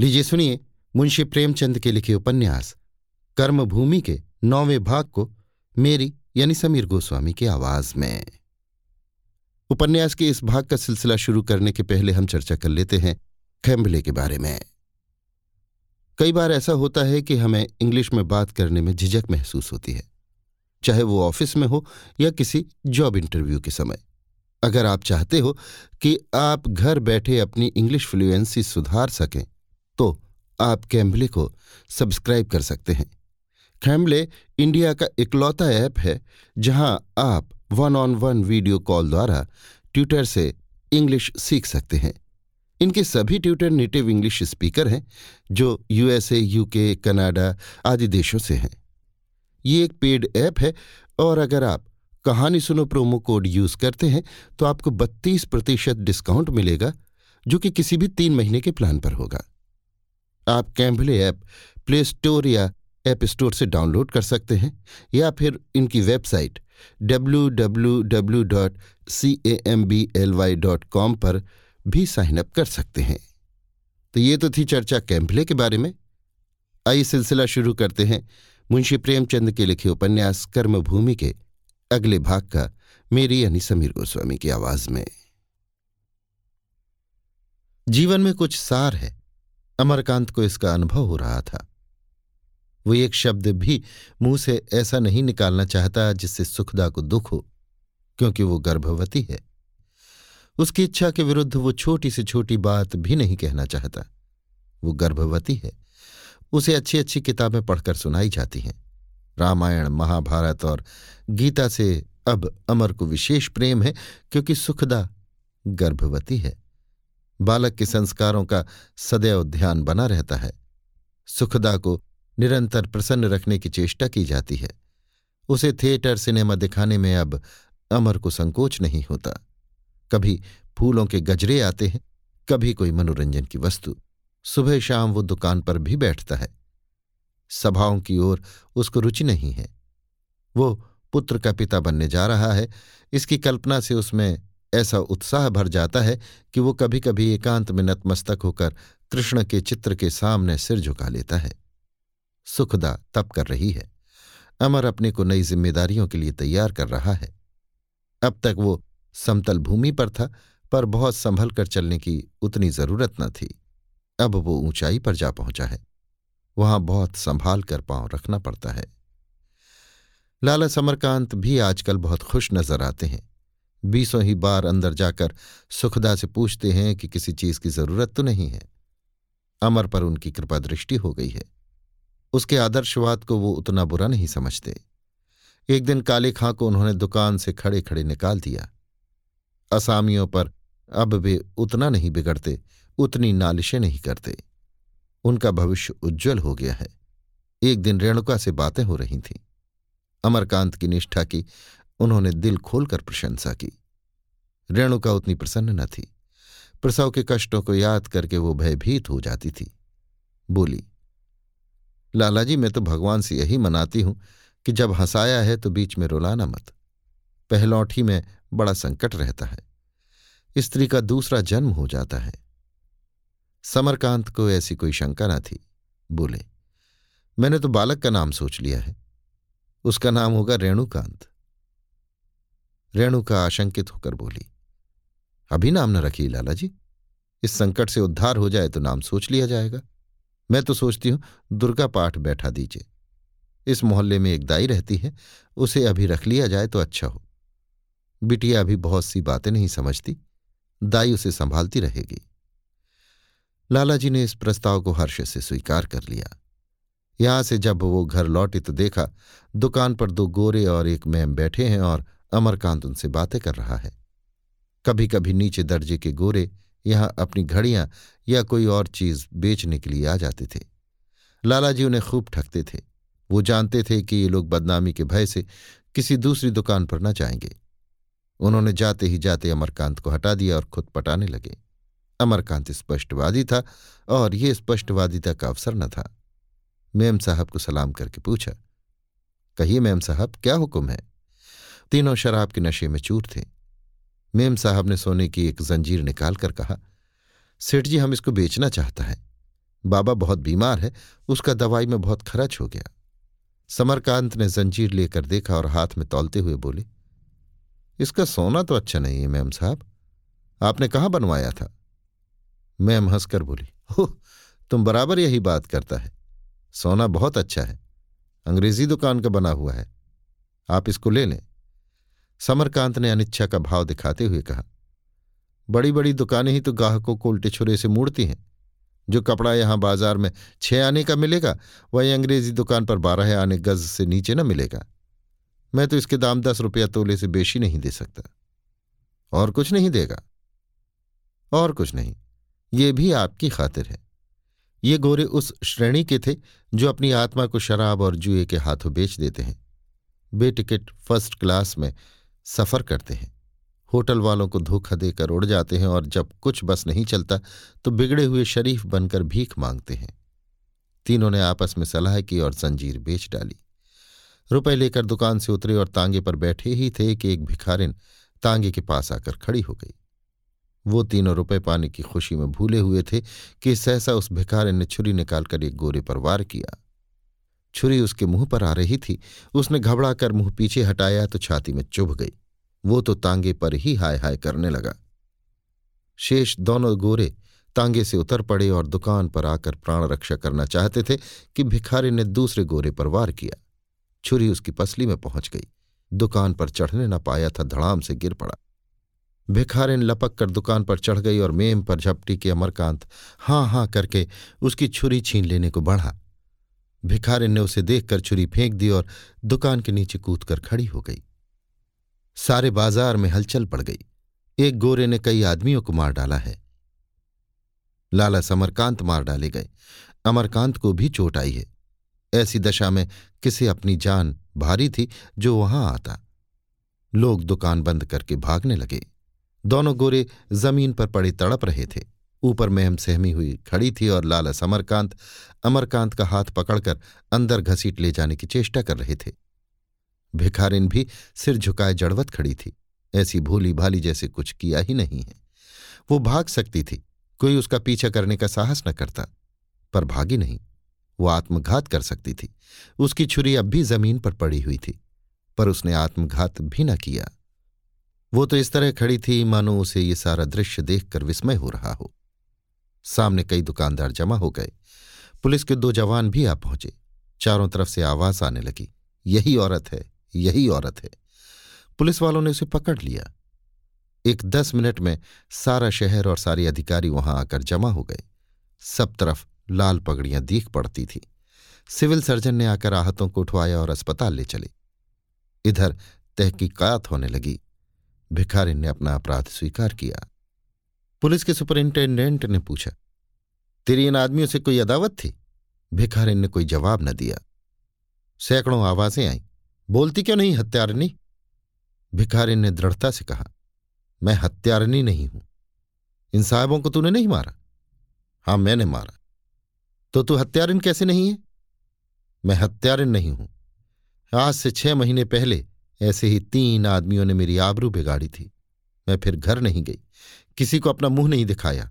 लीजिए सुनिए मुंशी प्रेमचंद के लिखे उपन्यास, कर्मभूमि के नौवें भाग को मेरी यानी समीर गोस्वामी की आवाज़ में। उपन्यास के इस भाग का सिलसिला शुरू करने के पहले हम चर्चा कर लेते हैं खैम्बले के बारे में। कई बार ऐसा होता है कि हमें इंग्लिश में बात करने में झिझक महसूस होती है, चाहे वो ऑफ़िस में हो या किसी जॉब इंटरव्यू के समय। अगर आप चाहते हो कि आप घर बैठे अपनी इंग्लिश फ्लुएंसी सुधार सकें आप कैम्बले को सब्सक्राइब कर सकते हैं। कैम्बले इंडिया का इकलौता ऐप है, जहाँ आप one on one video call द्वारा ट्यूटर से इंग्लिश सीख सकते हैं। इनके सभी ट्यूटर नेटिव इंग्लिश स्पीकर हैं, जो यूएसए यूके कनाडा आदि देशों से हैं। ये एक पेड ऐप है, और अगर आप कहानी सुनो प्रोमो कोड यूज़ करते हैं तो आपको 32 प्रतिशत डिस्काउंट मिलेगा, जो कि किसी भी तीन महीने के प्लान पर होगा। आप कैम्बले ऐप, प्ले स्टोर या ऐप स्टोर से डाउनलोड कर सकते हैं, या फिर इनकी वेबसाइट www.cambly.com पर भी साइन अप कर सकते हैं। तो ये तो थी चर्चा कैम्पले के बारे में। आइए सिलसिला शुरू करते हैं मुंशी प्रेमचंद के लिखे उपन्यास कर्मभूमि के अगले भाग का, मेरी यानी समीर गोस्वामी की आवाज़ में। जीवन में कुछ सार है। अमरकांत को इसका अनुभव हो रहा था। वो एक शब्द भी मुँह से ऐसा नहीं निकालना चाहता जिससे सुखदा को दुख हो, क्योंकि वो गर्भवती है। उसकी इच्छा के विरुद्ध वो छोटी से छोटी बात भी नहीं कहना चाहता। वो गर्भवती है। उसे अच्छी अच्छी किताबें पढ़कर सुनाई जाती हैं। रामायण, महाभारत और गीता से अब अमर को विशेष प्रेम है, क्योंकि सुखदा गर्भवती है। बालक के संस्कारों का सदैव ध्यान बना रहता है। सुखदा को निरंतर प्रसन्न रखने की चेष्टा की जाती है। उसे थिएटर, सिनेमा दिखाने में अब अमर को संकोच नहीं होता। कभी फूलों के गजरे आते हैं, कभी कोई मनोरंजन की वस्तु। सुबह शाम वो दुकान पर भी बैठता है। सभाओं की ओर उसको रुचि नहीं है। वो पुत्र का पिता बनने जा रहा है। इसकी कल्पना से उसमें ऐसा उत्साह भर जाता है कि वो कभी कभी एकांत में नतमस्तक होकर कृष्ण के चित्र के सामने सिर झुका लेता है। सुखदा तप कर रही है। अमर अपने को नई जिम्मेदारियों के लिए तैयार कर रहा है। अब तक वो समतल भूमि पर था, पर बहुत संभल कर चलने की उतनी ज़रूरत न थी। अब वो ऊंचाई पर जा पहुँचा है। वहाँ बहुत संभाल कर पाँव रखना पड़ता है। लाला समरकांत भी आजकल बहुत खुश नज़र आते हैं। बीसों ही बार अंदर जाकर सुखदा से पूछते हैं कि किसी चीज़ की ज़रूरत तो नहीं है। अमर पर उनकी कृपा दृष्टि हो गई है। उसके आदर्शवाद को वो उतना बुरा नहीं समझते। एक दिन काले खां को उन्होंने दुकान से खड़े खड़े निकाल दिया। असामियों पर अब वे उतना नहीं बिगड़ते, उतनी नालिशें नहीं करते। उनका भविष्य उज्जवल हो गया है। एक दिन रेणुका से बातें हो रही थीं। अमरकांत की निष्ठा की उन्होंने दिल खोलकर प्रशंसा की। रेणुका उतनी प्रसन्न न थी। प्रसव के कष्टों को याद करके वो भयभीत हो जाती थी। बोली, लालाजी, मैं तो भगवान से यही मनाती हूँ कि जब हंसाया है तो बीच में रुलाना मत। पहलौठी में बड़ा संकट रहता है। स्त्री का दूसरा जन्म हो जाता है। समरकांत को ऐसी कोई शंका न थी। बोले, मैंने तो बालक का नाम सोच लिया है। उसका नाम होगा रेणुकांत। रेणुका आशंकित होकर बोली, अभी नाम न रखिए लाला जी इस संकट से उद्धार हो जाए तो नाम सोच लिया जाएगा। मैं तो सोचती हूँ, दुर्गा पाठ बैठा दीजिए। इस मोहल्ले में एक दाई रहती है, उसे अभी रख लिया जाए तो अच्छा हो। बिटिया अभी बहुत सी बातें नहीं समझती, दाई उसे संभालती रहेगी। लालाजी ने इस प्रस्ताव को हर्ष से स्वीकार कर लिया। यहाँ से जब वो घर लौटे तो देखा, दुकान पर दो गोरे और एक मैम बैठे हैं और अमरकांत उनसे बातें कर रहा है। कभी कभी नीचे दर्जे के गोरे यहाँ अपनी घड़ियाँ या कोई और चीज़ बेचने के लिए आ जाते थे। लालाजी उन्हें खूब ठगते थे। वो जानते थे कि ये लोग बदनामी के भय से किसी दूसरी दुकान पर न जाएँगे। उन्होंने जाते ही जाते अमरकांत को हटा दिया और खुद पटाने लगे। अमरकांत स्पष्टवादी था और ये स्पष्टवादिता का अवसर न था। मेम साहब को सलाम करके पूछा, कहिए मेम साहब, क्या हुक्म है? तीनों शराब के नशे में चूर थे। मेम साहब ने सोने की एक जंजीर निकालकर कहा, सेठ जी, हम इसको बेचना चाहता है। बाबा बहुत बीमार है, उसका दवाई में बहुत खर्च हो गया। समरकांत ने जंजीर लेकर देखा और हाथ में तौलते हुए बोले, इसका सोना तो अच्छा नहीं है, मैम साहब। आपने कहाँ बनवाया था? मैम हंसकर बोली हो तुम बराबर यही बात करता है। सोना बहुत अच्छा है। अंग्रेज़ी दुकान का बना हुआ है। आप इसको ले लें। समरकांत ने अनिच्छा का भाव दिखाते हुए कहा बड़ी बड़ी दुकानें ही तो ग्राहकों को उल्टे छुरे से मूड़ती हैं। जो कपड़ा यहाँ बाज़ार में छह आने का मिलेगा, वही अंग्रेज़ी दुकान पर बारह आने गज से नीचे न मिलेगा। मैं तो इसके दाम दस रुपया तोले से बेशी नहीं दे सकता। और कुछ नहीं देगा। और कुछ नहीं। ये भी आपकी खातिर है। ये गोरे उस श्रेणी के थे जो अपनी आत्मा को शराब और जुए के हाथों बेच देते हैं। बेटिकट फ़र्स्ट क्लास में सफ़र करते हैं। होटल वालों को धोखा देकर उड़ जाते हैं और जब कुछ बस नहीं चलता तो बिगड़े हुए शरीफ बनकर भीख मांगते हैं। तीनों ने आपस में सलाह की और जंजीर बेच डाली। रुपए लेकर दुकान से उतरे और तांगे पर बैठे ही थे कि एक भिखारिन तांगे के पास आकर खड़ी हो गई। वो तीनों रुपए पाने की खुशी में भूले हुए थे कि सहसा उस भिखारिन ने छुरी निकालकर एक गोरे पर वार किया। छुरी उसके मुँह पर आ रही थी। उसने घबराकर मुँह पीछे हटाया तो छाती में चुभ गई। वो तो तांगे पर ही हाय हाय करने लगा। शेष दोनों गोरे तांगे से उतर पड़े और दुकान पर आकर प्राण रक्षा करना चाहते थे कि भिखारी ने दूसरे गोरे पर वार किया। छुरी उसकी पसली में पहुँच गई। दुकान पर चढ़ने न पाया था, धड़ाम से गिर पड़ा। भिखारिन लपक कर दुकान पर चढ़ गई और मेम पर झपटी के अमरकांत हाँ हाँ करके उसकी छुरी छीन लेने को बढ़ा। भिखारिन ने उसे देखकर छुरी फेंक दी और दुकान के नीचे कूद कर खड़ी हो गई। सारे बाज़ार में हलचल पड़ गई। एक गोरे ने कई आदमियों को मार डाला है। लाला समरकांत मार डाले गए। अमरकांत को भी चोट आई है। ऐसी दशा में किसे अपनी जान भारी थी जो वहाँ आता। लोग दुकान बंद करके भागने लगे। दोनों गोरे ज़मीन पर पड़े तड़प रहे थे। ऊपर मेहम सहमी हुई खड़ी थी और लाला समरकांत अमरकांत का हाथ पकड़कर अंदर घसीट ले जाने की चेष्टा कर रहे थे। भिखारिन भी सिर झुकाए जड़वत खड़ी थी। ऐसी भूली भाली जैसे कुछ किया ही नहीं है। वो भाग सकती थी, कोई उसका पीछा करने का साहस न करता, पर भागी नहीं। वो आत्मघात कर सकती थी। उसकी छुरी अब भी ज़मीन पर पड़ी हुई थी, पर उसने आत्मघात भी न किया। वो तो इस तरह खड़ी थी, मानो उसे ये सारा दृश्य देखकर विस्मय हो रहा हो। सामने कई दुकानदार जमा हो गए। पुलिस के दो जवान भी आ पहुँचे। चारों तरफ़ से आवाज़ आने लगी, यही औरत है, यही औरत है। पुलिस वालों ने उसे पकड़ लिया। एक दस मिनट में सारा शहर और सारे अधिकारी वहाँ आकर जमा हो गए। सब तरफ़ लाल पगड़ियाँ दीख पड़ती थी। सिविल सर्जन ने आकर आहतों को उठवाया और अस्पताल ले चले। इधर तहकीकात होने लगी। भिखारिन ने अपना अपराध स्वीकार किया। पुलिस के सुपरिंटेंडेंट ने पूछा, तेरी इन आदमियों से कोई अदावत थी? भिखारिन ने कोई जवाब न दिया। सैकड़ों आवाज़ें आईं, बोलती क्यों नहीं, हत्यारनी? भिखारिन ने दृढ़ता से कहा, मैं हत्यारनी नहीं हूँ। इन साहबों को तूने नहीं मारा? हाँ, मैंने मारा। तो तू हत्यारिन कैसे नहीं है? मैं हत्यारिन नहीं हूँ। आज से छह महीने पहले ऐसे ही तीन आदमियों ने मेरी आबरू बिगाड़ी थी। मैं फिर घर नहीं गई। किसी को अपना मुँह नहीं दिखाया।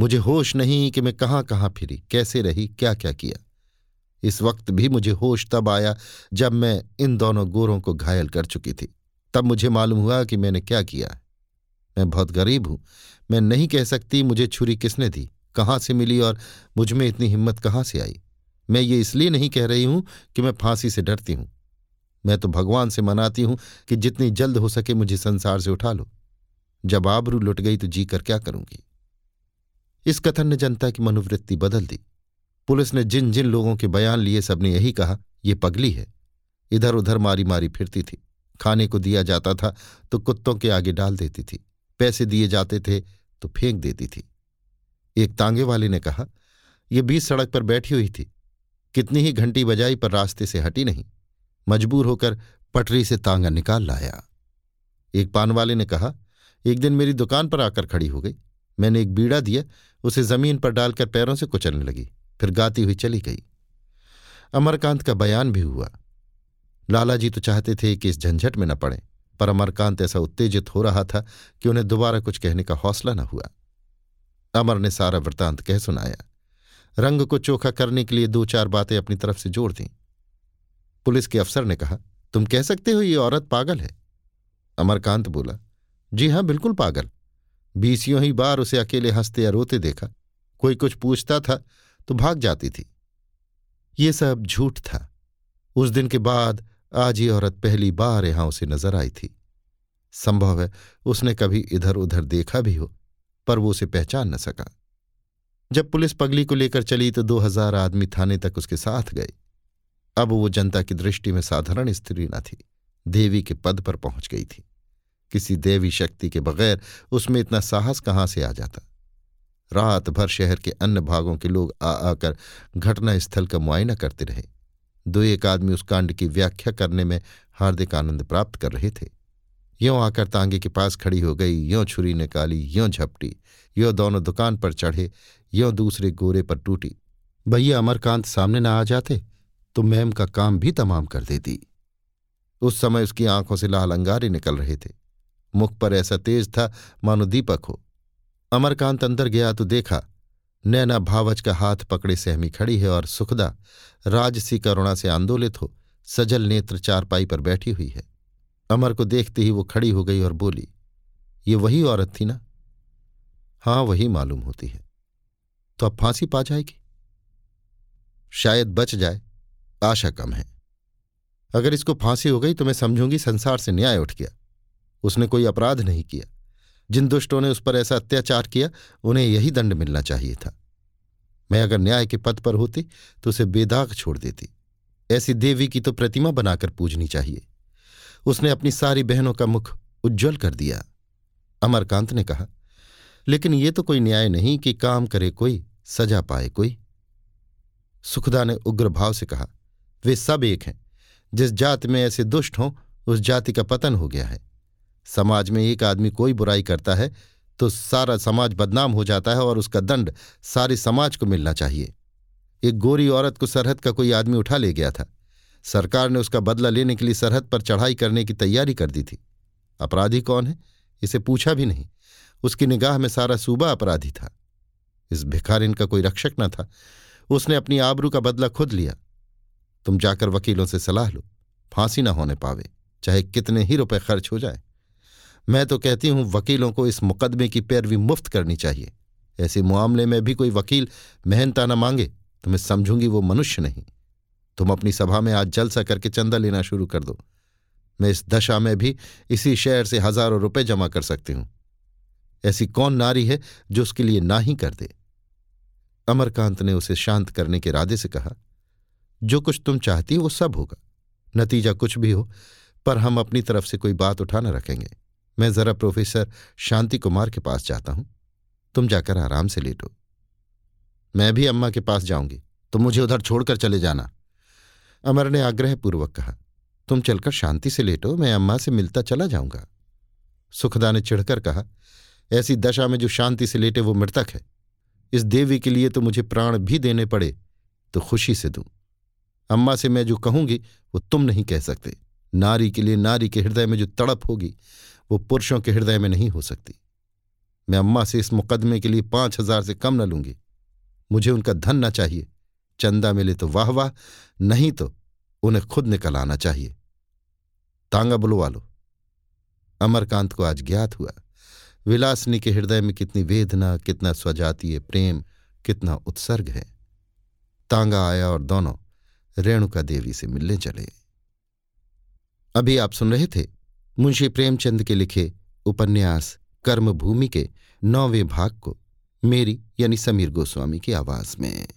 मुझे होश नहीं कि मैं कहाँ कहाँ फिरी, कैसे रही, क्या क्या किया। इस वक्त भी मुझे होश तब आया जब मैं इन दोनों गोरों को घायल कर चुकी थी। तब मुझे मालूम हुआ कि मैंने क्या किया मैं बहुत गरीब हूँ। मैं नहीं कह सकती मुझे छुरी किसने दी, कहाँ से मिली और मुझमें इतनी हिम्मत कहाँ से आई। मैं ये इसलिए नहीं कह रही हूँ कि मैं फांसी से डरती हूँ। मैं तो भगवान से मनाती हूँ कि जितनी जल्द हो सके मुझे संसार से उठा लो। जब आबरू लुट गई तो जी कर क्या करूँगी? इस कथन ने जनता की मनोवृत्ति बदल दी। पुलिस ने जिन जिन लोगों के बयान लिए सबने यही कहा, ये पगली है। इधर उधर मारी मारी फिरती थी। खाने को दिया जाता था तो कुत्तों के आगे डाल देती थी। पैसे दिए जाते थे तो फेंक देती थी। एक तांगे वाले ने कहा यह बीस सड़क पर बैठी हुई थी। कितनी ही घंटी बजाई पर रास्ते से हटी नहीं। मजबूर होकर पटरी से तांगा निकाल लाया। एक पान वाले ने कहा एक दिन मेरी दुकान पर आकर खड़ी हो गई। मैंने एक बीड़ा दिया, उसे ज़मीन पर डालकर पैरों से कुचलने लगी, फिर गाती हुई चली गई। अमरकांत का बयान भी हुआ। लाला जी तो चाहते थे कि इस झंझट में न पड़े, पर अमरकांत ऐसा उत्तेजित हो रहा था कि उन्हें दोबारा कुछ कहने का हौसला न हुआ। अमर ने सारा वृतांत कह सुनाया। रंग को चोखा करने के लिए दो चार बातें अपनी तरफ़ से जोड़ दी। पुलिस के अफसर ने कहा, तुम कह सकते हो ये औरत पागल है? अमरकांत बोला जी हाँ, बिल्कुल पागल। बीसियों ही बार उसे अकेले हँसते या रोते देखा। कोई कुछ पूछता था तो भाग जाती थी। ये सब झूठ था। उस दिन के बाद आज ये औरत पहली बार यहाँ उसे नज़र आई थी। संभव है उसने कभी इधर उधर देखा भी हो, पर वो उसे पहचान न सका। जब पुलिस पगली को लेकर चली तो दो हज़ार आदमी थाने तक उसके साथ गए। अब वो जनता की दृष्टि में साधारण स्त्री न थी, देवी के पद पर पहुँच गई थी। किसी देवी शक्ति के बगैर उसमें इतना साहस कहाँ से आ जाता? रात भर शहर के अन्य भागों के लोग आ आकर घटना स्थल का मुआयना करते रहे। दो एक आदमी उस कांड की व्याख्या करने में हार्दिक आनंद प्राप्त कर रहे थे। यों आकर तांगे के पास खड़ी हो गई, यों छुरी निकाली, यों झपटी, यो दोनों दुकान पर चढ़े, यों दूसरे गोरे पर टूटी। भैया अमरकांत सामने न आ जाते तो मैम का काम भी तमाम कर देती। उस समय उसकी आँखों से लाल अंगारे निकल रहे थे। मुख पर ऐसा तेज था, मानो दीपक हो। अमरकांत अंदर गया तो देखा, नैना भावच का हाथ पकड़े सहमी खड़ी है और सुखदा राजसी करुणा से आंदोलित हो, सजल नेत्र चारपाई पर बैठी हुई है। अमर को देखते ही वो खड़ी हो गई और बोली, ये वही औरत थी ना? हाँ वही मालूम होती है। तो अब फांसी पा जाएगी? शायद बच जाए, आशा कम है। अगर इसको फांसी हो गई तो मैं समझूँगी संसार से न्याय उठ गया। उसने कोई अपराध नहीं किया। जिन दुष्टों ने उस पर ऐसा अत्याचार किया, उन्हें यही दंड मिलना चाहिए था। मैं अगर न्याय के पद पर होती तो उसे बेदाग छोड़ देती। ऐसी देवी की तो प्रतिमा बनाकर पूजनी चाहिए। उसने अपनी सारी बहनों का मुख उज्जवल कर दिया। अमरकांत ने कहा, लेकिन ये तो कोई न्याय नहीं कि काम करे कोई, सजा पाए कोई। सुखदा ने उग्र भाव से कहा, वे सब एक हैं। जिस जाति में ऐसे दुष्ट हों, उस जाति का पतन हो गया है। समाज में एक आदमी कोई बुराई करता है तो सारा समाज बदनाम हो जाता है और उसका दंड सारे समाज को मिलना चाहिए। एक गोरी औरत को सरहद का कोई आदमी उठा ले गया था। सरकार ने उसका बदला लेने के लिए सरहद पर चढ़ाई करने की तैयारी कर दी थी। अपराधी कौन है? इसे पूछा भी नहीं। उसकी निगाह में सारा सूबा अपराधी था। इस भिखारिन का कोई रक्षक न था। उसने अपनी आबरू का बदला खुद लिया। तुम जाकर वकीलों से सलाह लो। फांसी न होने पावे, चाहे कितने ही रुपए खर्च हो जाए। मैं तो कहती हूँ, वकीलों को इस मुकदमे की पैरवी मुफ़्त करनी चाहिए। ऐसे मामले में भी कोई वकील मेहनता न मांगे तो मैं समझूँगी वो मनुष्य नहीं। तुम अपनी सभा में आज जलसा करके चंदा लेना शुरू कर दो। मैं इस दशा में भी इसी शहर से हज़ारों रुपए जमा कर सकती हूँ। ऐसी कौन नारी है जो उसके लिए ना ही कर दे? अमरकांत ने उसे शांत करने के इरादे से कहा, जो कुछ तुम चाहती हो वो सब होगा। नतीजा कुछ भी हो, पर हम अपनी तरफ़ से कोई बात उठा न रखेंगे। मैं जरा प्रोफेसर शांति कुमार के पास जाता हूँ। तुम जाकर आराम से लेटो। मैं भी अम्मा के पास जाऊँगी। तुम मुझे उधर छोड़कर चले जाना। अमर ने आग्रहपूर्वक कहा, तुम चलकर शांति से लेटो, मैं अम्मा से मिलता चला जाऊँगा। सुखदा ने चिढ़कर कहा, ऐसी दशा में जो शांति से लेटे वो मृतक है। इस देवी के लिए तो मुझे प्राण भी देने पड़े तो खुशी से दूँ। अम्मा से मैं जो कहूँगी, वो तुम नहीं कह सकते। नारी के लिए नारी के हृदय में जो तड़प होगी वो पुरुषों के हृदय में नहीं हो सकती। मैं अम्मा से इस मुकदमे के लिए पाँच हज़ार से कम न लूँगी। मुझे उनका धन न चाहिए। चंदा मिले तो वाह वाह, नहीं तो उन्हें खुद निकल आना चाहिए। तांगा बुलवा लो। अमरकांत को आज ज्ञात हुआ, विलासनी के हृदय में कितनी वेदना, कितना स्वजातीय प्रेम, कितना उत्सर्ग है। तांगा आया और दोनों रेणुका देवी से मिलने चले। अभी आप सुन रहे थे मुंशी प्रेमचंद के लिखे उपन्यास कर्मभूमि के नौवें भाग को मेरी यानी समीर गोस्वामी की आवाज़ में।